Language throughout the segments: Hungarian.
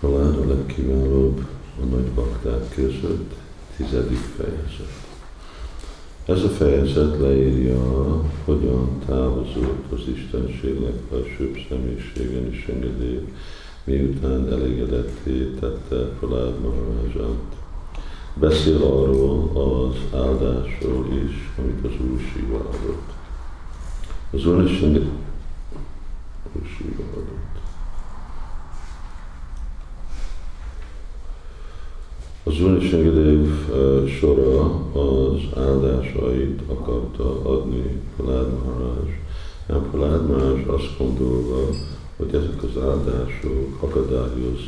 Halál a legkiválóbb a nagy bakták között, tizedik fejezet. Ez a fejezet leírja, hogyan távozott az Istenség legfelsőbb személyiségen is engedély, miután elégedetté tette Pralád Maharaját. Beszél arról az áldásról is, amit az Úr sívádott. Az Úr is sívádott. Az Úrnisengedév sora az áldásait akarta adni Pralád Maharaj. Nem Pralád Maharaj azt gondolva, hogy ezek az áldások akadályoz,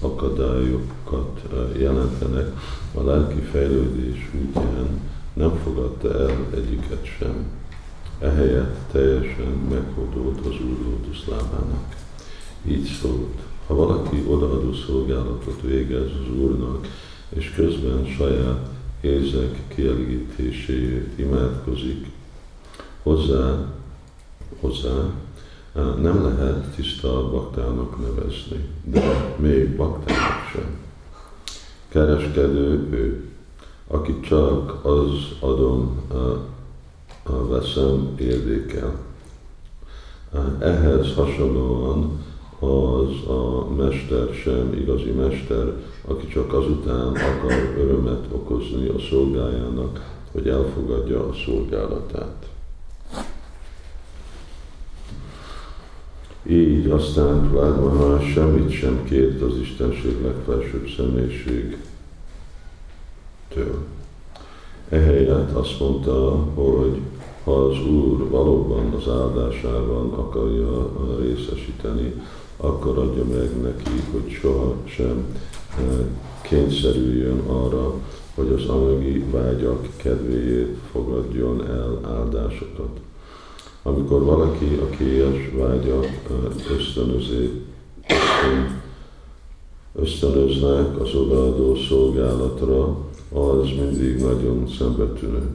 akadályokat jelentenek a lelki fejlődés útján, nem fogadta el egyiket sem. Ehelyett teljesen meghódult az Úr lótuszlábának. Így szólt, ha valaki odaadó szolgálatot végez az Úrnak, és közben saját érzek kielégítéséért imádkozik, hozzá, hozzá nem lehet tiszta baktának nevezni, de még baktának sem. Kereskedő ő, aki csak az adom, veszem érdekel. Ehhez hasonlóan az a mester sem igazi mester, aki csak azután akar örömet okozni a szolgájának, hogy elfogadja a szolgálatát. Így aztán Vlád semmit sem kért az Istenség legfelsőbb személyiségtől. Ehelyett azt mondta, hogy ha az Úr valóban az áldásában akarja részesíteni, akkor adja meg neki, hogy soha sem eh, kényszerüljön arra, hogy az anyagi vágyak kedvéért fogadjon el áldásokat. Amikor valaki a kélyes vágyak eh, ösztönözi, ösztönöznek az odaadó szolgálatra, az mindig nagyon szembetűnő.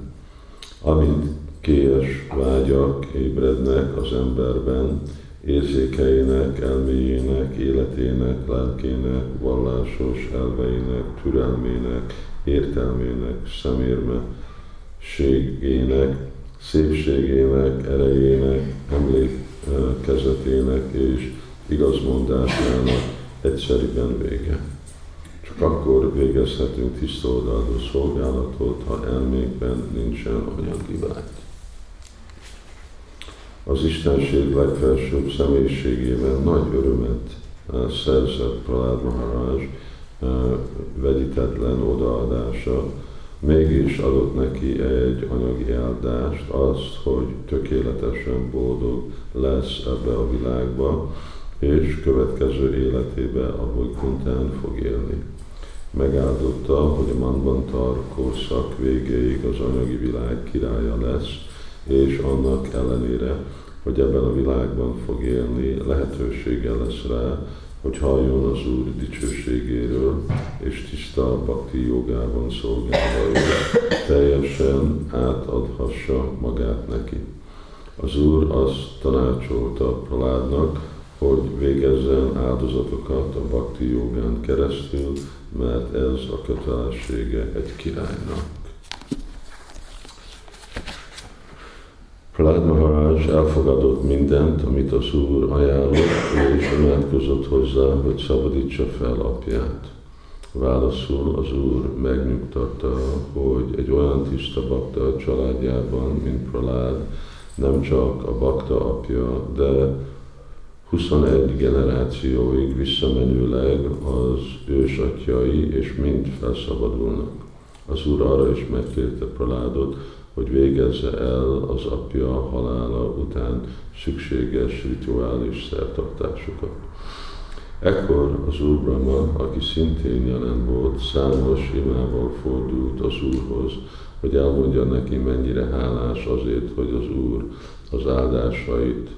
Amint kélyes vágyak ébrednek az emberben, érzékeinek, elméjének, életének, lelkének, vallásos elveinek, türelmének, értelmének, szemérmeségének, szépségének, erejének, emlékezetének és igazmondásának egyszerűen vége. Csak akkor végezhetünk tisztoldalú szolgálatot, ha elmékben nincsen anyagi vágy az Istenség legfelsőbb személyiségében nagy örömet eh, szerzett Pralád Maharaj eh, vegyítetlen odaadása, mégis adott neki egy anyagi áldást, azt, hogy tökéletesen boldog lesz ebbe a világba, és következő életébe, ahogy Kuntán fog élni. Megáldotta, hogy a Manbantar korszak végéig az anyagi világ királya lesz, és annak ellenére, hogy ebben a világban fog élni, lehetősége lesz rá, hogy halljon az Úr dicsőségéről, és tiszta bakti jogában szolgálva ő teljesen átadhassa magát neki. Az Úr azt tanácsolta Praládnak, hogy végezzen áldozatokat a bakti jogán keresztül, mert ez a kötelessége egy királynak. Prahlad Maharaj elfogadott mindent, amit az Úr ajánlott, és imádkozott hozzá, hogy szabadítsa fel apját. Válaszul az Úr megnyugtatta, hogy egy olyan tiszta bakta a családjában, mint Pralád, nem csak a bakta apja, de 21 generációig visszamenőleg az ősatjai és mind felszabadulnak. Az Úr arra is megkérte Praládot, hogy végezze el az apja halála után szükséges rituális szertartásokat. Ekkor az Úr Brahma, aki szintén jelen volt, számos imával fordult az Úrhoz, hogy elmondja neki, mennyire hálás azért, hogy az Úr az áldásait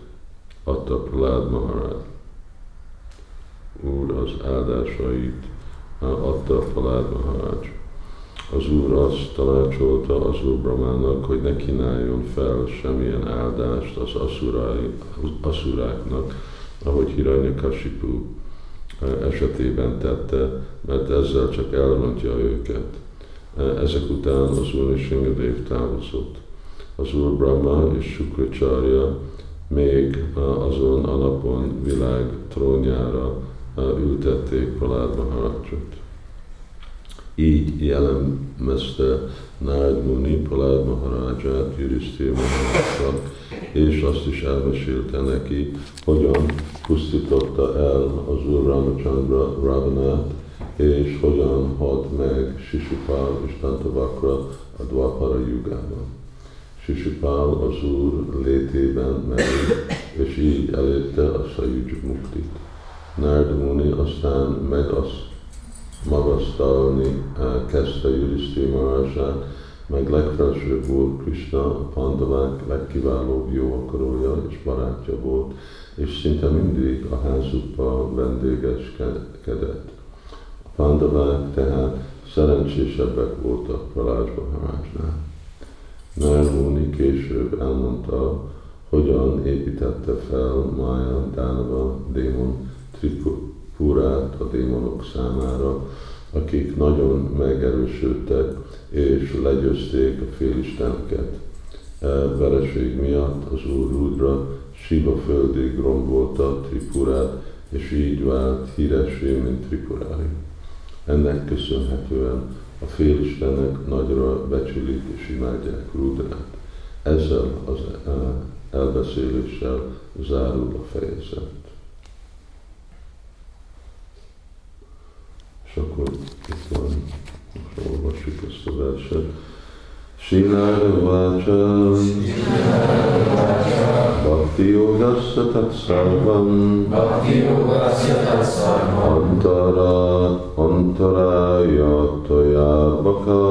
adta Pralád Maharaj. Úr az áldásait adta Pralád Maharaj az Úr azt tanácsolta az Úr Brahmának, hogy ne kínáljon fel semmilyen áldást az aszurai, aszuráknak, ahogy Hiranyakasipu esetében tette, mert ezzel csak elrontja őket. Ezek után az Úr és Ingadev távozott. Az Úr Brahma és Sukracharya még azon a napon világ trónjára ültették Pralád Maharajot. Így jellemezte Nárd Muni Pralád Maharaját Jurisztér Maharaját, és azt is elmesélte neki, hogyan pusztította el az Úr Ramachandra Ravanát, és hogyan halt meg Sisupál és Tantavakra a Dvapara jugában. Sisupál az Úr létében meg, és így elérte a Sajuj Muktit. Narda Muni aztán meg azt magasztalni eh, kezdte Juriszti Maharaját, meg legfelsőbb volt Krishna, a pandavák legkiválóbb jó akarója és barátja volt, és szinte mindig a házukba vendégeskedett. A pandavák tehát szerencsésebbek voltak Pralás Maharajnál. Narmuni később elmondta, hogyan építette fel Maya Dánava démon Tripurát a démonok számára, akik nagyon megerősödtek és legyőzték a félisteneket. E vereség miatt az Úr Rudra Siva földig rombolta Tripurát, és így vált híressé, mint Tripurái. Ennek köszönhetően a félistenek nagyra becsülik és imádják Rudrát. Ezzel az e, elbeszéléssel zárul a fejezet. És akkor itt van, most olvassuk ezt a verset. Sinára Vácsa Bhakti Yogasya Tat Sarvam. Bhakti Yogasya Tat Sarvam. Antara Antaraya Toya Baka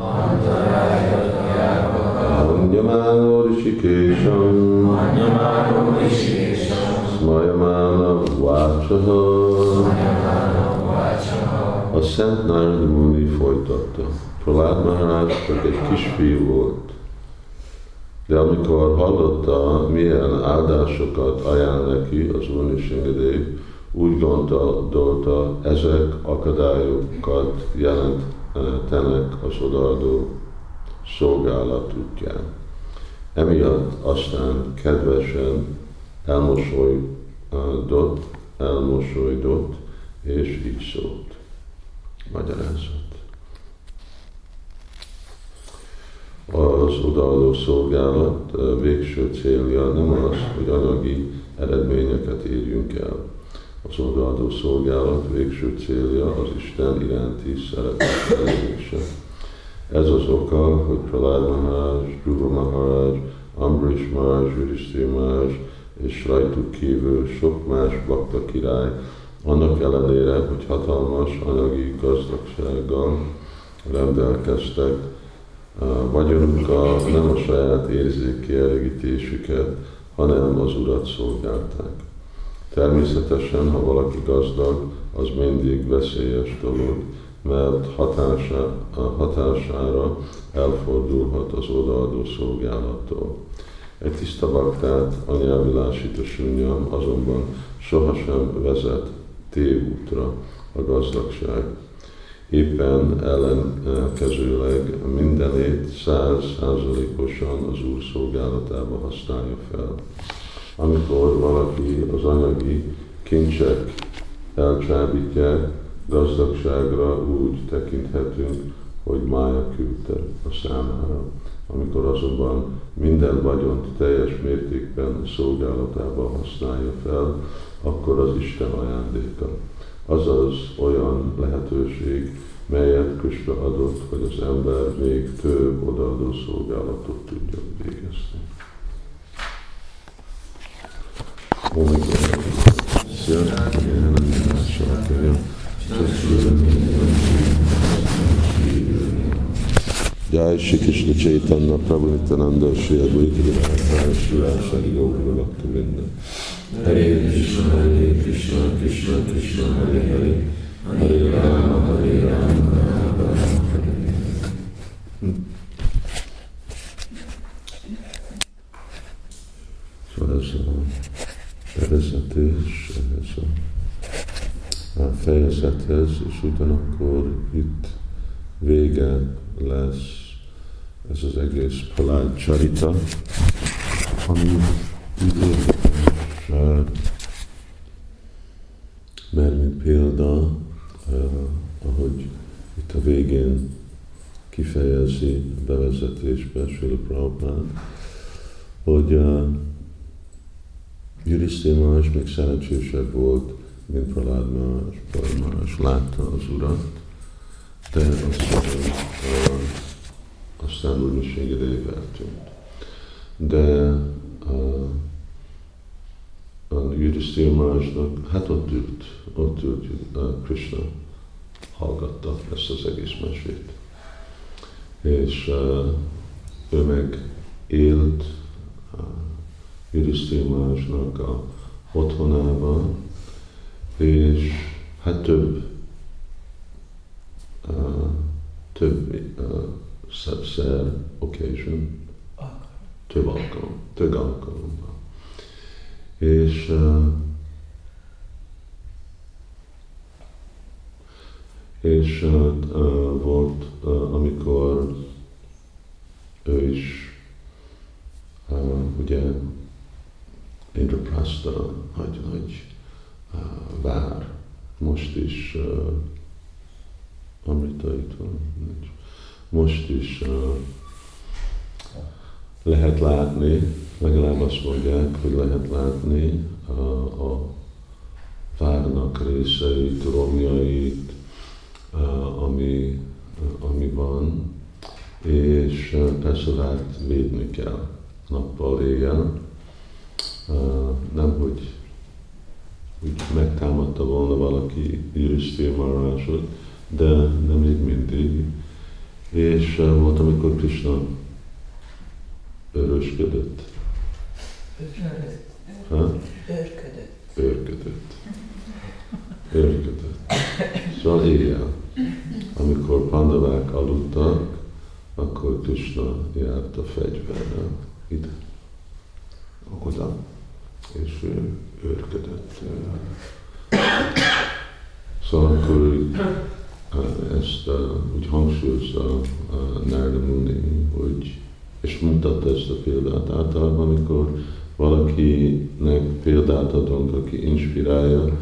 Antaraya Toya Baka Anyamano Rishikesham. Anyamano Rishikesham Smayamana Vácsa Szent Nárad Muni folytatta. Pralád Maharaj csak egy kisfiú volt. De amikor hallotta, milyen áldásokat ajánl neki az Unisingadev, úgy gondolta, ezek akadályokat jelentenek az odaadó szolgálat útján. Emiatt aztán kedvesen elmosolydott, elmosolydott, és így szólt. Magyarázat. Az odaadó szolgálat végső célja nem az, hogy anyagi eredményeket érjünk el. Az odaadó szolgálat végső célja az Isten iránti szeretet elérése. Ez az oka, hogy Pralád Maharaj, Dhruva Maharaj, Ambrish Maharaj, Yudhishthir Maharaj és rajtuk kívül sok más bakta király annak ellenére, hogy hatalmas anyagi gazdagsággal rendelkeztek, vagyonunkkal nem a saját érzékkielégítésüket, hanem az Urat szolgálták. Természetesen, ha valaki gazdag, az mindig veszélyes dolog, mert hatása, hatására elfordulhat az odaadó szolgálattól. Egy tiszta baktát a nyelvilásító azonban sohasem vezet tévútra a gazdagság. Éppen ellenkezőleg mindenét száz százalékosan az Úr szolgálatába használja fel. Amikor valaki az anyagi kincsek elcsábítják, gazdagságra úgy tekinthetünk, hogy mája küldte a számára. Amikor azonban minden vagyont teljes mértékben szolgálatába használja fel, akkor az Isten ajándéka. Azaz olyan lehetőség, melyet Krishna adott, hogy az ember még több odaadó szolgálatot tudjon végezni. Jai Shri Krishna Chaitanya Prabhu Nityananda Shri Advaita Gadadhara Shri Rasa Yoga Bhakta Vinda Hare Krishna, Hare Krishna, Krishna Krishna, Hare Hare, Hare Rama, Hare Rama, Rama Rama, Hare Szóval ez a vezetés, ez a fejezethez, és ugyanakkor itt vége lesz ez az egész Palád Charita, ami így érdekes, mert mint példa, ahogy itt a végén kifejezi bevezetésbe Srila Prabhupád, hogy uh, Yudhiszthira még szerencsésebb volt, mint Pralád Maharaj. Pralád látta az urat, de aztán, aztán úgy most még eltűnt. De a Yudhiszthira Maharajnak, hát ott ült, ott ült Krishna, hallgatta ezt az egész mesét. És ő meg élt uh, Yudhiszthira a otthonában, és hát több, több uh, szer, occasion, több alkalom, több alkalommal. És és uh, volt, amikor ő is ugye Indraprasta nagy, nagy uh, vár, most is Amrita itt van, most is uh, lehet látni, legalább azt mondják, hogy lehet látni a, a várnak részeit, romjait, ami, ami van, és persze várt védni kell nappal, éjjel. Nem, hogy úgy megtámadta volna valaki Yudhiszthira Maharajot, de nem még mindig. És volt, amikor Krishna örösködött. Őrködött. Őrködött. Őrködött. Szóval éjjel, amikor pandavák aludtak, akkor Krishna járt a fegyverrel ide, oda, és ő őrködött. Szóval akkor ezt úgy hangsúlyozza Narda Muni, hogy és mutatta ezt a példát. Általában, amikor valakinek példát adunk, aki inspirálja,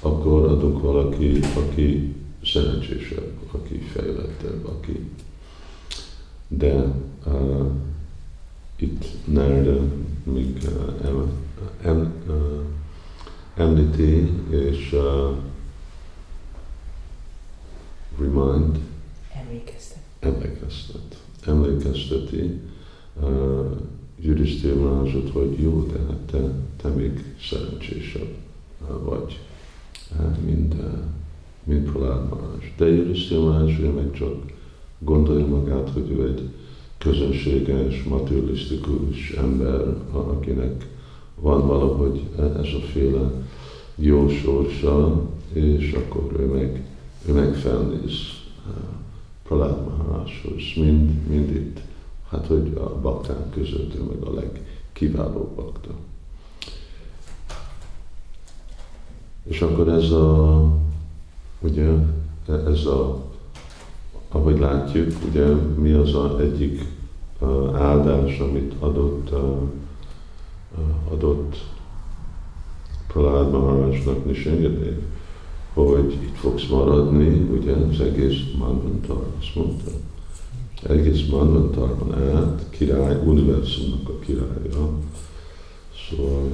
akkor adunk valaki, aki szerencsésebb, aki fejlettebb, aki. De uh, itt Nerda még uh, em, uh, említi és uh, remind, emlékeztet, emlékeztet, emlékezteti uh, Yudhiszthira hogy jó, de hát te, te még szerencsésebb uh, vagy mint, mint Pralád Maharaj. De Yudhiszthira Maharaj meg csak gondolja magát, hogy ő egy közönséges, materialisztikus ember, akinek van valahogy ez a féle jó sorsa, és akkor ő meg, ő meg felnéz Pralád Maharajhoz, mind, mind itt, hát hogy a bakták között ő meg a legkiválóbb bakta. És akkor ez a, ugye, ez a, ahogy látjuk, ugye mi az a egyik áldás, amit adott, adott Pralád Maharajnak Nisengedev, hogy itt fogsz maradni, ugye az egész Manvantar, azt mondta. Egész Manvantarban át, király, univerzumnak a királya. Szóval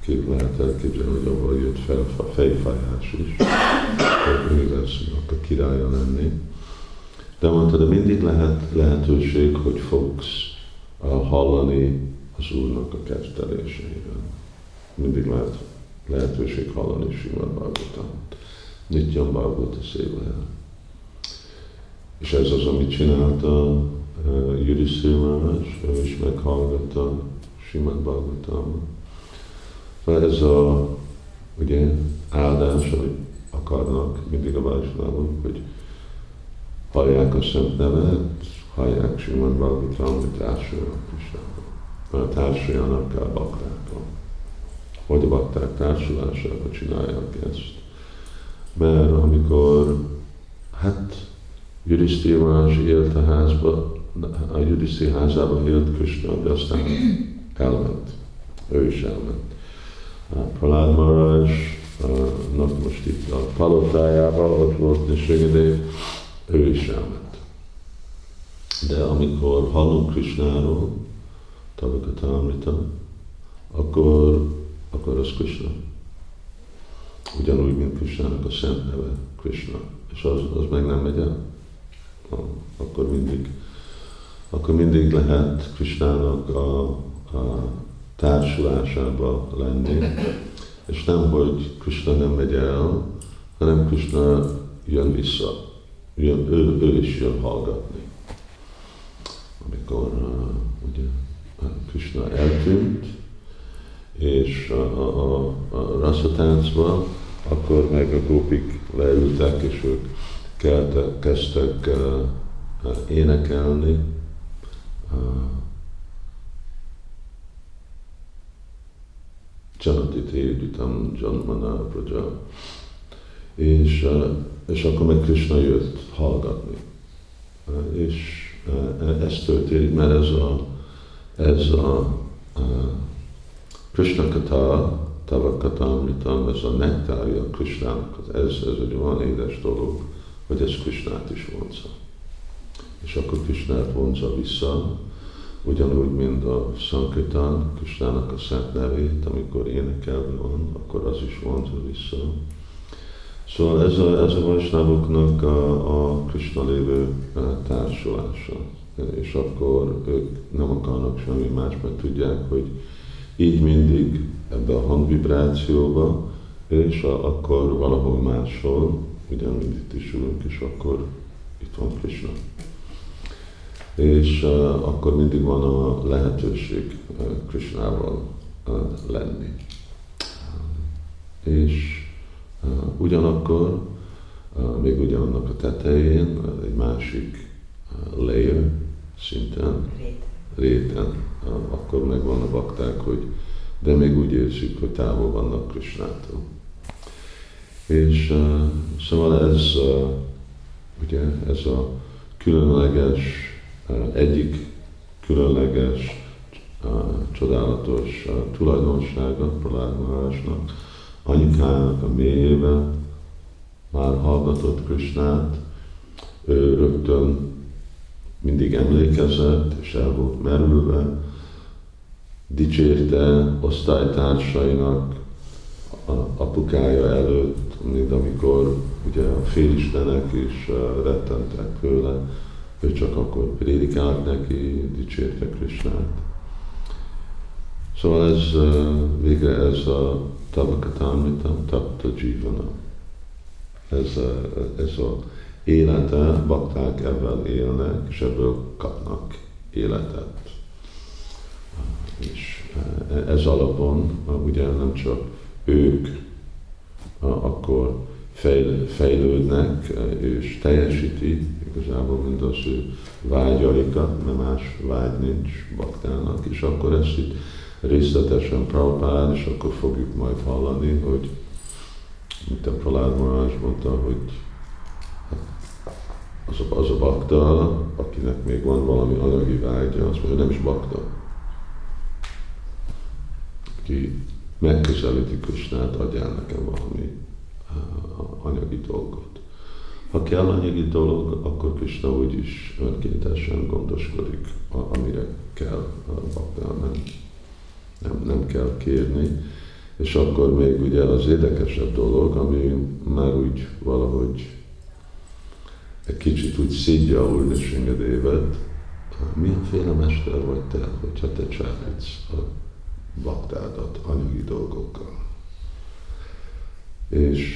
kép lehet elképzelni, hogy abban jött fel a fejfájás is, hogy univerzumnak a királya lenni. De mondta, de mindig lehet lehetőség, hogy fogsz hallani az Úrnak a ketteléseiről. Mindig lehet lehetőség hallani Simad Bhagavatamot. Nityam Bhagavata szévaja. És ez az, amit csinálta uh, Yudhiszthira ő is meghallgatta Simad Bhagavatamot Szóval ez a ugye, áldás, amit akarnak mindig a Vajsnávok, hogy hallják a Szent Nevet, hallják Simon Bhagavatam, hogy társuljanak Krisnába. Társuljanak kell baktákkal. Hogy a bakták társulásában csinálják ezt. mert amikor hát Juriszti Maharaj élt a házba, a Juriszti házában élt Krishna, de aztán elment. Ő is elment. Pralád Maharaj most itt a palotájában, ott volt Nisringadev, ő is elment. De amikor hallunk Krishnáról, Tavakata Amrita, akkor, akkor az Krishna. Ugyanúgy, mint Krishnának a szent neve, Krishna. És az, az meg nem megy el. Akkor mindig, akkor mindig lehet Krishnának a, a társulásába lenni. És nem, hogy Krishna nem megy el, hanem Krishna jön vissza. Jön, ő, ő is jön hallgatni. Amikor uh, ugye, Krishna eltűnt, és a, a, a raszatáncban, akkor meg a gópik leültek, és ők keltek, kezdtek uh, énekelni. Uh, Janati Téditam Janmana Praja. És, és akkor meg Krishna jött hallgatni. És ez történik, mert ez a, ez a Krishna Kata, Tava Katamritam, ez a nektárja Krishnának, ez, ez egy olyan édes dolog, hogy ez Krishnát is vonza. És akkor Krishnát vonza vissza, ugyanúgy, mint a Sankirtan, Krishnának a szent nevét, amikor énekelve van, akkor az is vonza vissza. Szóval ez a, ez a Vajsnávoknak a, a Krishna lévő társulása. És akkor ők nem akarnak semmi más, mert tudják, hogy így mindig ebbe a hangvibrációba, és akkor valahol máshol, ugyanúgy itt is ülünk, és akkor itt van Krishna. És uh, akkor mindig van a lehetőség uh, Krishnával uh, lenni. És uh, ugyanakkor, uh, még ugyanannak a tetején, uh, egy másik uh, layer szinten, réten, akkor megvan a bakták, hogy de még úgy érzik, hogy távol vannak Krisnától. És szóval ez, uh, ugye, ez a különleges, uh, egyik különleges, csodálatos uh, tulajdonsága Pralád Marásnak, anyukájának a mélyében már hallgatott Krisnát, ő rögtön mindig emlékezett, és el volt merülve, dicsérte osztálytársainak, a apukája előtt, mint amikor ugye a félistenek is rettentek tőle, ő csak akkor prédikált neki, dicsérte Krisnát. Szóval ez végre ez a Tavakatamritam Tapta Jivana. Ez a, ez a élete, bakták ebben élnek, és ebből kapnak életet. És ez alapon ugye nem csak ők akkor fejlődnek és teljesíti igazából mind az ő vágyaikat, mert más vágy nincs baktának, és akkor ezt itt részletesen Prabhupád, és akkor fogjuk majd hallani, hogy mint a Pralád mondta, hogy az a, az a bakta, akinek még van valami anyagi vágya, azt mondja, nem is bakta. Ki megközelíti Krisnát, adjál nekem valami uh, anyagi dolgot. Ha kell anyagi dolog, akkor Krishna úgyis önkéntesen gondoskodik, amire kell bakta, nem, nem, nem kell kérni. És akkor még ugye az érdekesebb dolog, ami már úgy valahogy egy kicsit úgy szidja a Úrnisringadévet, milyenféle mester vagy te, hogyha te csábítsz a baktádat anyagi dolgokkal. És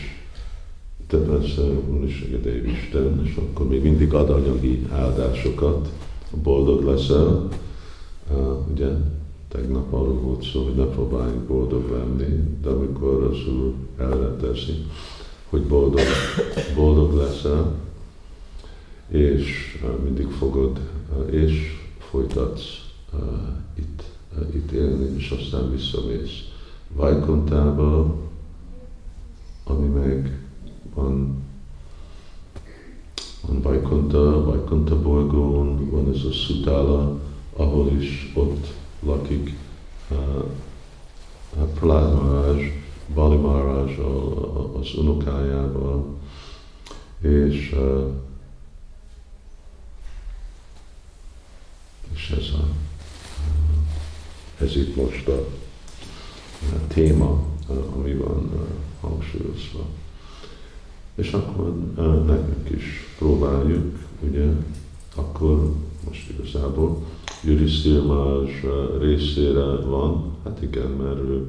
te persze Úrnisringadév Isten, és akkor még mindig ad anyagi áldásokat, boldog leszel, uh, ugye, tegnap arról volt szó, hogy ne próbáljunk boldog lenni, de amikor az Úr elrendezi, hogy boldog, boldog leszel, és mindig fogod, és folytatsz itt, itt élni, és aztán visszamész Vajkontába, ami meg van Vaikuntha, Vaikuntha bolygón, van ez a Sutala, ahol is ott lakik uh, Prahlad Maharaj az unokájával, és, uh, ez, a, ez itt most a, téma, ami van hangsúlyozva. És akkor nekünk is próbáljuk, ugye, akkor most igazából Jurisztir más részére van, hát igen, mert ő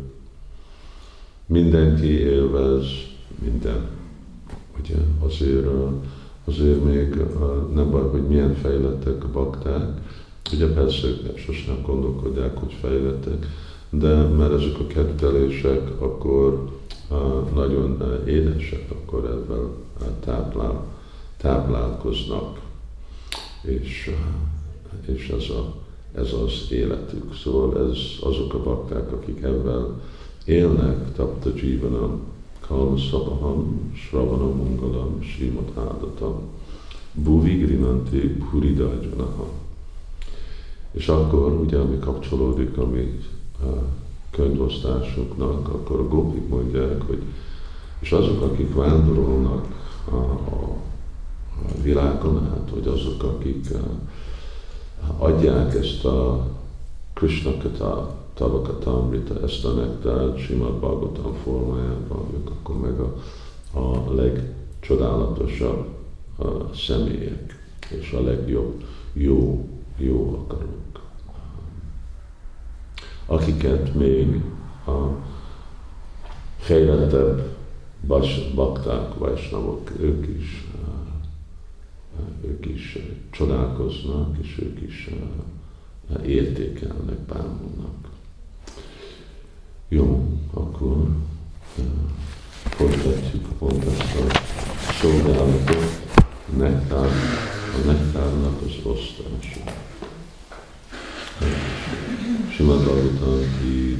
mindenki élvez minden. Ugye azért, azért még nem baj, hogy milyen fejlettek a bakták, ugye persze ők sosem gondolkodják, hogy fejlettek, de mert ezek a kettelések akkor nagyon édesek, akkor ebben táplál, táplálkoznak, és, és ez, a, ez az életük. Szóval ez azok a bakták, akik ebben élnek, tapta jivanam, kalma szabaham, sravanam mungalam, simat ádatam, buvi grinanti puridajanaha. És akkor ugye, ami kapcsolódik a mi könyvosztásoknak, akkor a gopik mondják, hogy és azok, akik vándorolnak a, a, világon át, vagy azok, akik adják ezt a Krishna Kata, Tavakata Amrita, ezt a nektárt Simad Bhagavatam formájában, ők akkor meg a, a legcsodálatosabb a személyek, és a legjobb jó, jó akarunk akiket még a fejlettebb bakták, vajsnavok, ők is, ők is csodálkoznak, és ők is értékelnek, bámulnak. Jó, akkor folytatjuk pont ezt a szolgálatot, nektár, a nektárnak az osztása. Shimad Bhagavatam ki